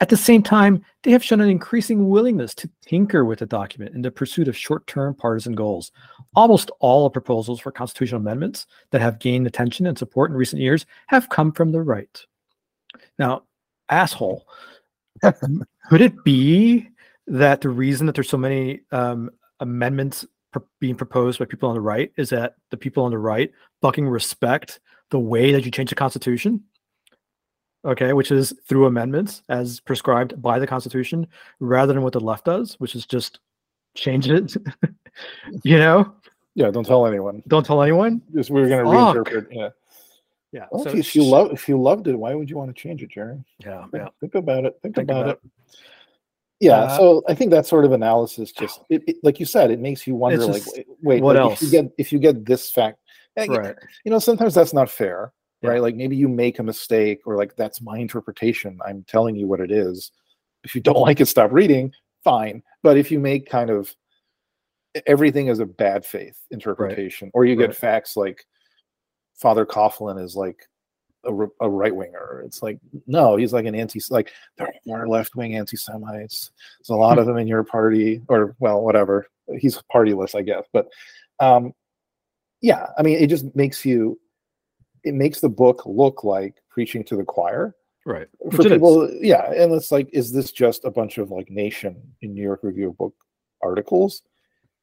At the same time, they have shown an increasing willingness to tinker with the document in the pursuit of short term partisan goals. Almost all the proposals for constitutional amendments that have gained attention and support in recent years have come from the right. Now, asshole, (laughs) could it be that the reason that there's so many um, amendments pr- being proposed by people on the right is that the people on the right fucking respect the way that you change the Constitution? okay, which is through amendments as prescribed by the Constitution, rather than what the left does, which is just change it. (laughs) you know? Yeah, don't tell anyone. Don't tell anyone. Just we're gonna Fuck. reinterpret. Yeah. Yeah. Well, so if, you, if you sh- love if you loved it, why would you want to change it, Jerry? Yeah. Think- Yeah. Think about it. Think, Think about, about it. Yeah. Uh, so I think that sort of analysis (sighs) just, it, it- like you said, it makes you wonder, like, just- wait, wait, what like, If you else? get if you get this fact, eh, Right. you know, sometimes that's not fair, Yeah. right? Like maybe you make a mistake, or like that's my interpretation. I'm telling you what it is. If you don't (laughs) like it, stop reading. Fine. But if you make kind of everything is a bad faith interpretation, or you get Right. facts like Father Coughlin is like a, a right winger. It's like no, he's like an anti. Like there are more left wing anti Semites. There's a lot of them in your party, or well, whatever. He's partyless, I guess. But um, yeah, I mean, it just makes you. It makes the book look like preaching to the choir Right. for Which people. Yeah, and it's like, is this just a bunch of like Nation in New York Review of Book articles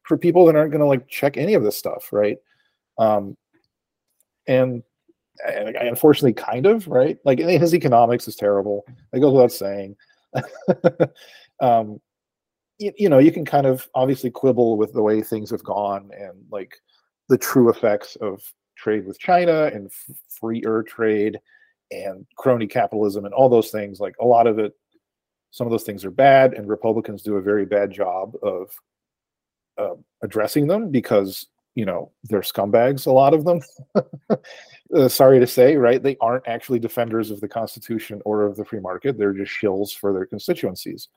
for people that aren't going to like check any of this stuff, right? Um, and, unfortunately, kind of right. Like his economics is terrible. That goes without saying. (laughs) um, you, you know, you can kind of obviously quibble with the way things have gone and like the true effects of trade with China and freer trade and crony capitalism and all those things like a lot of it some of those things are bad and republicans do a very bad job of uh, addressing them because you know they're scumbags a lot of them. (laughs) Uh, sorry to say right they aren't actually defenders of the constitution or of the free market. They're just shills for their constituencies.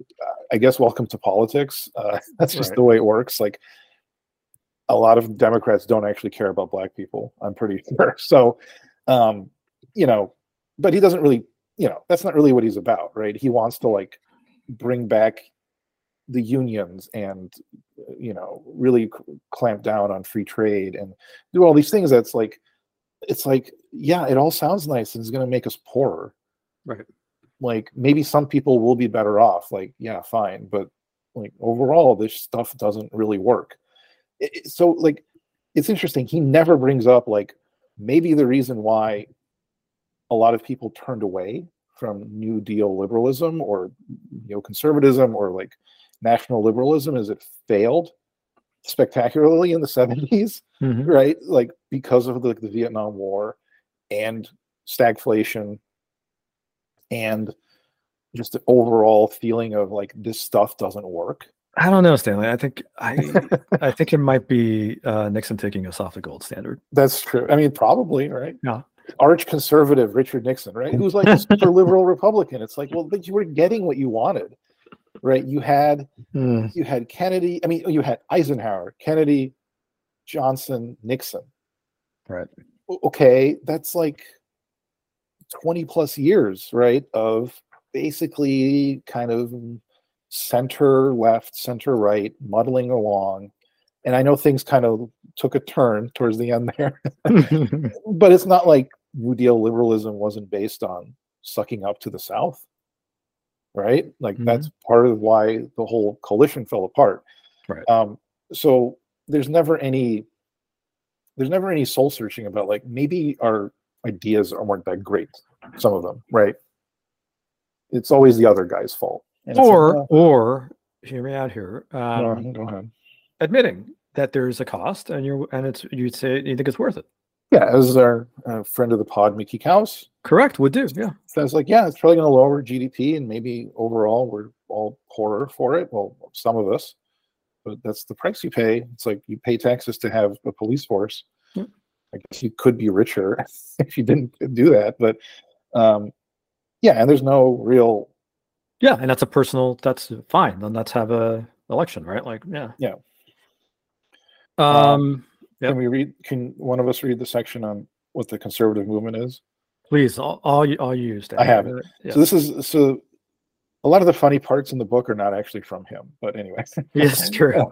Uh, i guess welcome to politics. Uh, (laughs) that's just Right. the way it works. Like a lot of democrats don't actually care about black people i'm pretty (laughs) sure. So um you know, but he doesn't really, you know, that's not really what he's about, right? He wants to like bring back the unions and, uh, you know, really clamp down on free trade and do all these things. That's like, it's like, yeah, it all sounds nice and it's going to make us poorer. Right. Like maybe some people will be better off. Like, yeah, fine, but like overall, this stuff doesn't really work. It- it- so like, it's interesting. He never brings up like maybe the reason why a lot of people turned away from New Deal liberalism or neoconservatism or like national liberalism as it failed spectacularly in the 70s, Mhm. right? Like because of the, the Vietnam War and stagflation and just the overall feeling of like this stuff doesn't work. I don't know, Stanley. I think I (laughs) I think it might be uh, Nixon taking us off the gold standard. That's true. I mean, probably, right? Yeah. Arch conservative Richard Nixon, right? Who's like a super (laughs) liberal Republican. It's like, well, you were getting what you wanted, right? You had Hmm. you had Kennedy. I mean, you had Eisenhower, Kennedy, Johnson, Nixon. Right. Okay, that's like 20 plus years, right? Of basically kind of center left, center right, muddling along. And I know things kind of took a turn towards the end there, (laughs) but it's not like New Deal liberalism wasn't based on sucking up to the South, right? Like that's part of why the whole coalition fell apart. Right. Um, so there's never any there's never any soul searching about like maybe our ideas aren't that great. Some of them, right? It's always the other guy's fault. And it's like, or or hear me out here. no, Um, go ahead. admitting that there's a cost and you're and it's you'd say you think it's worth it. Yeah, as our uh, friend of the pod, Mickey Kaus, Correct, would do. Yeah. says like, yeah, it's probably going to lower GDP, and maybe overall we're all poorer for it. Well, some of us, but that's the price you pay. It's like you pay taxes to have a police force. Yep. I guess you could be richer (laughs) if you didn't do that, but um, yeah, and there's no real Yeah, and that's a personal. That's fine. Then let's have a election, right? Like, yeah. Yeah. Um. Yep. Can we read? Can one of us read the section on what the conservative movement is? Please, all, all you, all used. I have it. Uh, yeah. So this is so a lot of the funny parts in the book are not actually from him. But anyway, Yes, (laughs) true.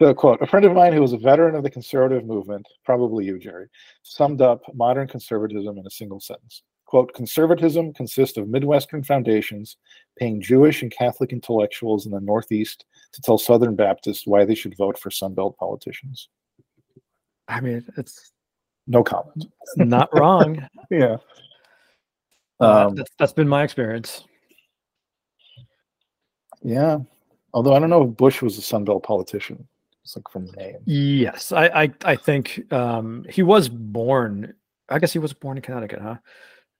the quote: "A friend of mine who was a veteran of the conservative movement, probably you, Jerry, summed up modern conservatism in a single sentence." Quote, conservatism consists of Midwestern foundations paying Jewish and Catholic intellectuals in the Northeast to tell Southern Baptists why they should vote for Sunbelt politicians. I mean, it's No comment. not wrong. (laughs) Yeah. Uh, Um, that's, that's been my experience. yeah. Although I don't know if Bush was a Sunbelt politician. It's like from the name. Yes, I I, I think um, he was born. I guess he was born in Connecticut, huh?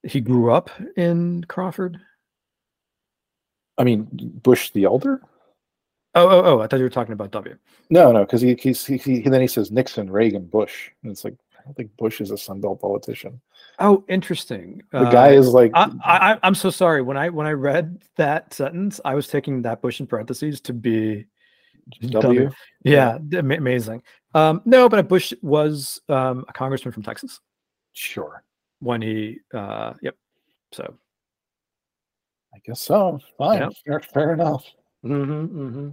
He grew up in Crawford. I mean, Bush the elder? Oh, oh, oh! I thought you were talking about W. No, no, because he, he's, he, he then he says Nixon, Reagan, Bush, and it's like I don't think Bush is a Sunbelt politician. Oh, interesting. The guy is like I, I, I'm so sorry. When I when I read that sentence, I was taking that Bush in parentheses to be W. Yeah, d- ama- amazing. Um, no, but Bush was um, a congressman from Texas Sure, when he. Uh, yep. So. I guess so. Fine, Yeah. fair, fair enough. Mm-hmm, mm-hmm.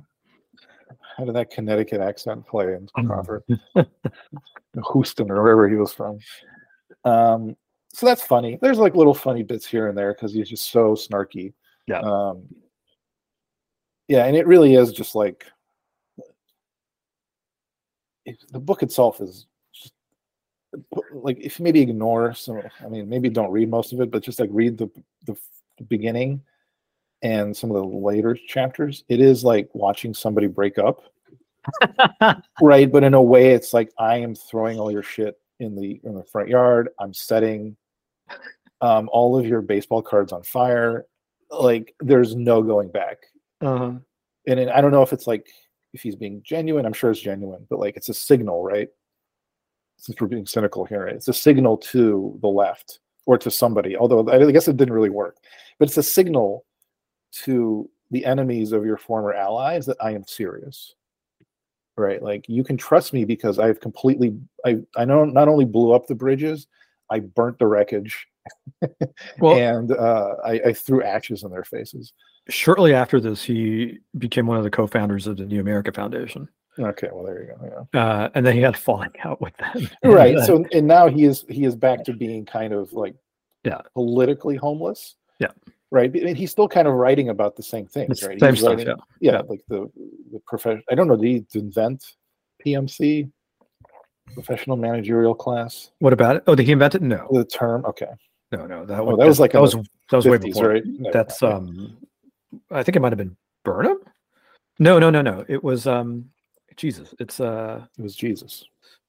How did that Connecticut accent play in Mm. Crawford? (laughs) Houston or wherever he was from. Um, so that's funny. There's like little funny bits here and there because he's just so snarky. Yeah. Um, yeah, and it really is just like the book itself is just, like if you maybe ignore some. I mean, maybe don't read most of it, but just like read the the, the beginning and some of the later chapters. It is like watching somebody break up (laughs) right but in a way it's like i am throwing all your shit in the in the front yard i'm setting um, all of your baseball cards on fire like there's no going back uh-huh. and it- i don't know if it's like if he's being genuine i'm sure it's genuine but like it's a signal right since we're being cynical here right? it's a signal to the left or to somebody although i guess it didn't really work but it's a signal to the enemies of your former allies that i am serious right like you can trust me because i've completely i i know not only blew up the bridges i burnt the wreckage (laughs) Well, and uh I, I threw ashes in their faces shortly after this, he became one of the co-founders of the New America Foundation, okay well there you go yeah uh, and then he had falling (laughs) out with them. right (laughs) so and now he is he is back to being kind of like Yeah. politically homeless Yeah. Right and he's still kind of writing about the same things right same He's stuff. writing- Yeah. yeah, Yeah. like the the profession i don't know did he invent pmc professional managerial class What about it? Oh, did he invent it? No, the term okay no, no. That, Oh, that was like that was that was way before. right Never That's mind. um, I think it might have been Burnham. No, no, no, no. It was um, Jesus. It's uh, it was jesus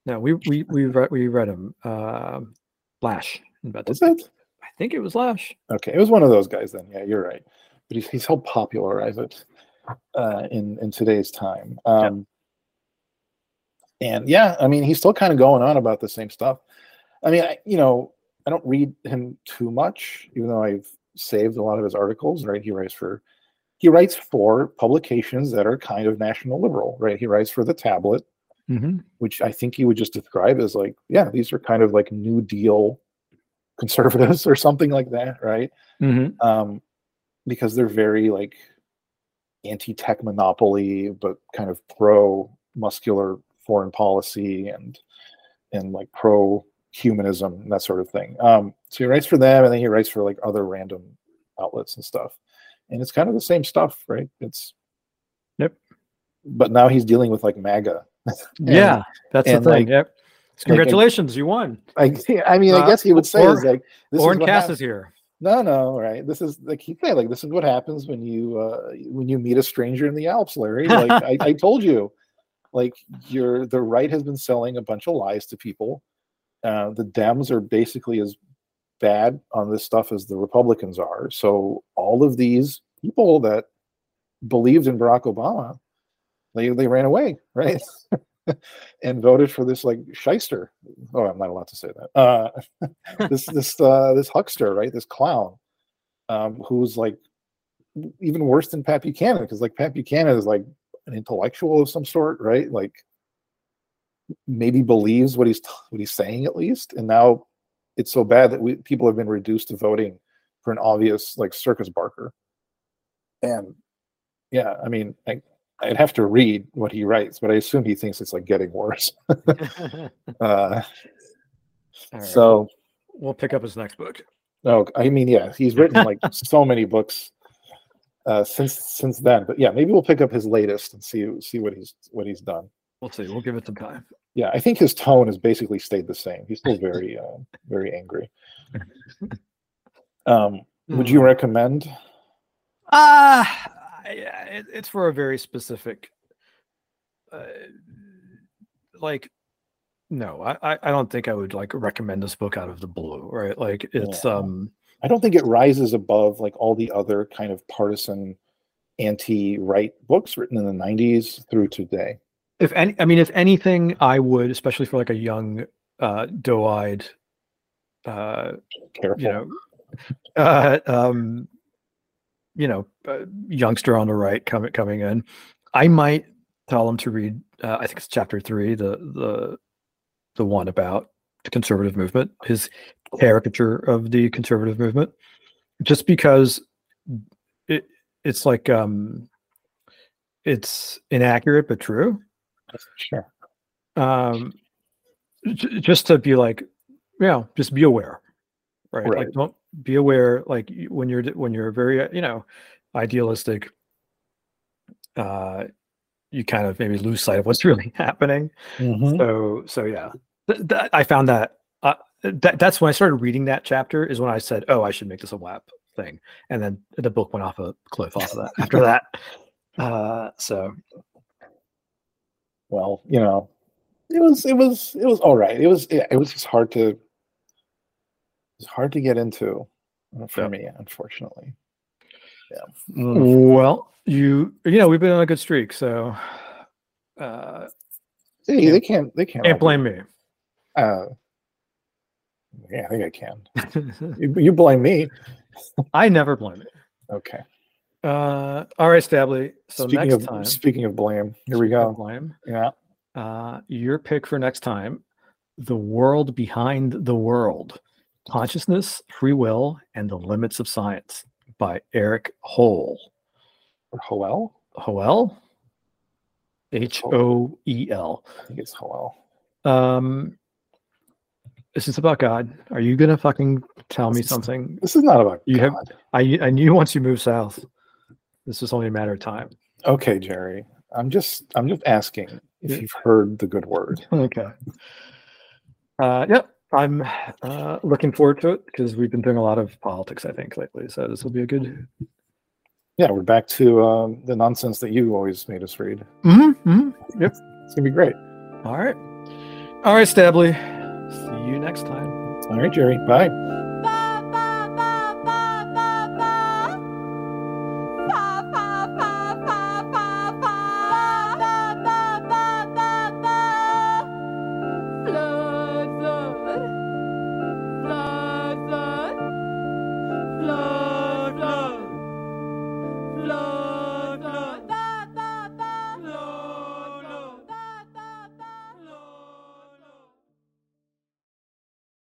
no, we we we read we read him. Um, Lasch invented. was it I think it was Lasch. okay it was one of those guys then. Yeah you're right. But he's, he's helped popularize it uh in in today's time. Um and yeah i mean he's still kind of going on about the same stuff. I mean I, you know i don't read him too much even though i've saved a lot of his articles right? He writes for he writes for publications that are kind of national liberal right? He writes for the tablet Mm-hmm. which i think he would just describe as like yeah these are kind of like new deal conservatives (laughs) or something like that right Mm-hmm. um, because they're very like anti-tech monopoly, but kind of pro-muscular foreign policy and and like pro-humanism and that sort of thing. Um, so he writes for them, and then he writes for like other random outlets and stuff, and it's kind of the same stuff, right? It's Yep. But now he's dealing with like MAGA. (laughs) And yeah, that's the thing. like- yep. Congratulations, you won. I, I mean, I Uh, guess he would say or- is like this Lauren is Cass hap- is here. No, no, right. This is like he said, like this is what happens when you uh when you meet a stranger in the Alps, Larry. (laughs) Like I, I told you, like you're the right has been selling a bunch of lies to people. Uh, the Dems are basically as bad on this stuff as the Republicans are. So all of these people that believed in Barack Obama, they they ran away, (laughs) right? (laughs) and voted for this like shyster. Oh, I'm not allowed to say that. Uh, (laughs) this this uh, this huckster, right? This clown, um, who's like even worse than Pat Buchanan, because like Pat Buchanan is like an intellectual of some sort, right? Like maybe believes what he's what he's saying at least, and now it's so bad that we people have been reduced to voting for an obvious like circus barker, and yeah, I mean, I, I'd have to read what he writes, but I assume he thinks it's like getting worse. (laughs) (laughs) uh, All right, so, we'll pick up his next book. no, I mean, yeah, he's written (laughs) like so many books uh, since since then. But yeah, maybe we'll pick up his latest and see see what he's what he's done. We'll see. We'll give it some time. Yeah, I think his tone has basically stayed the same. He's still very uh, very angry. Um, would you recommend? Ah, yeah, it, it's for a very specific. Uh, like, no, I, I don't think I would like recommend this book out of the blue, right? Like, it's Yeah. um, I don't think it rises above like all the other kind of partisan anti-right books written in the 90s through today. if any, I mean, if anything, I would, especially for like a young, uh, doe-eyed, uh, Careful. you know, (laughs) uh, um, you know, uh, youngster on the right coming coming in, I might tell him to read. Uh, I think it's chapter three, the the the one about the conservative movement, his caricature of the conservative movement, just because it it's like um, it's inaccurate but true. Sure. Um, j- just to be like, you know, just be aware, right? Like, don't be aware. Like when you're when you're very uh, you know idealistic, uh, you kind of maybe lose sight of what's (laughs) really happening. Mhm. So so yeah, Th- that, I found that. Uh, that that's when I started reading that chapter is when I said, "Oh, I should make this a WAP thing," and then the book went off a cliff off of that. After (laughs) that, uh, so Well, you know, it was it was it was all right. It was yeah, it was just hard to it was hard to get into uh, for Yeah. me, unfortunately. Yeah. Mm. Well, you you know we've been on a good streak, so uh, Hey, Yeah. they can't they can't can't blame me. Uh, yeah, I think I can. You, you blame me. I never blame it. Okay. Uh, all right, Stanley. So speaking next of time, speaking of blame, here we go. Blame. Yeah. Uh, your pick for next time: the world behind the world, consciousness, free will, and the limits of science by Eric Hole. Or Hoel? Hoel. H O E L. I think it's Hoel. Um, this is about God. Are you gonna fucking tell me This is- something? This is not about You have- I I knew once you move south, this is only a matter of time. Okay, Jerry. I'm just I'm just asking if you've heard the good word. (laughs) Okay. Uh, yep. I'm uh, looking forward to it because we've been doing a lot of politics, I think, lately. So this will be a good. Yeah, we're back to um, the nonsense that you always made us read. Mm-hmm, Yep. It's gonna be great. All right. All right, Stanley. See you next time. All right, Jerry. Bye.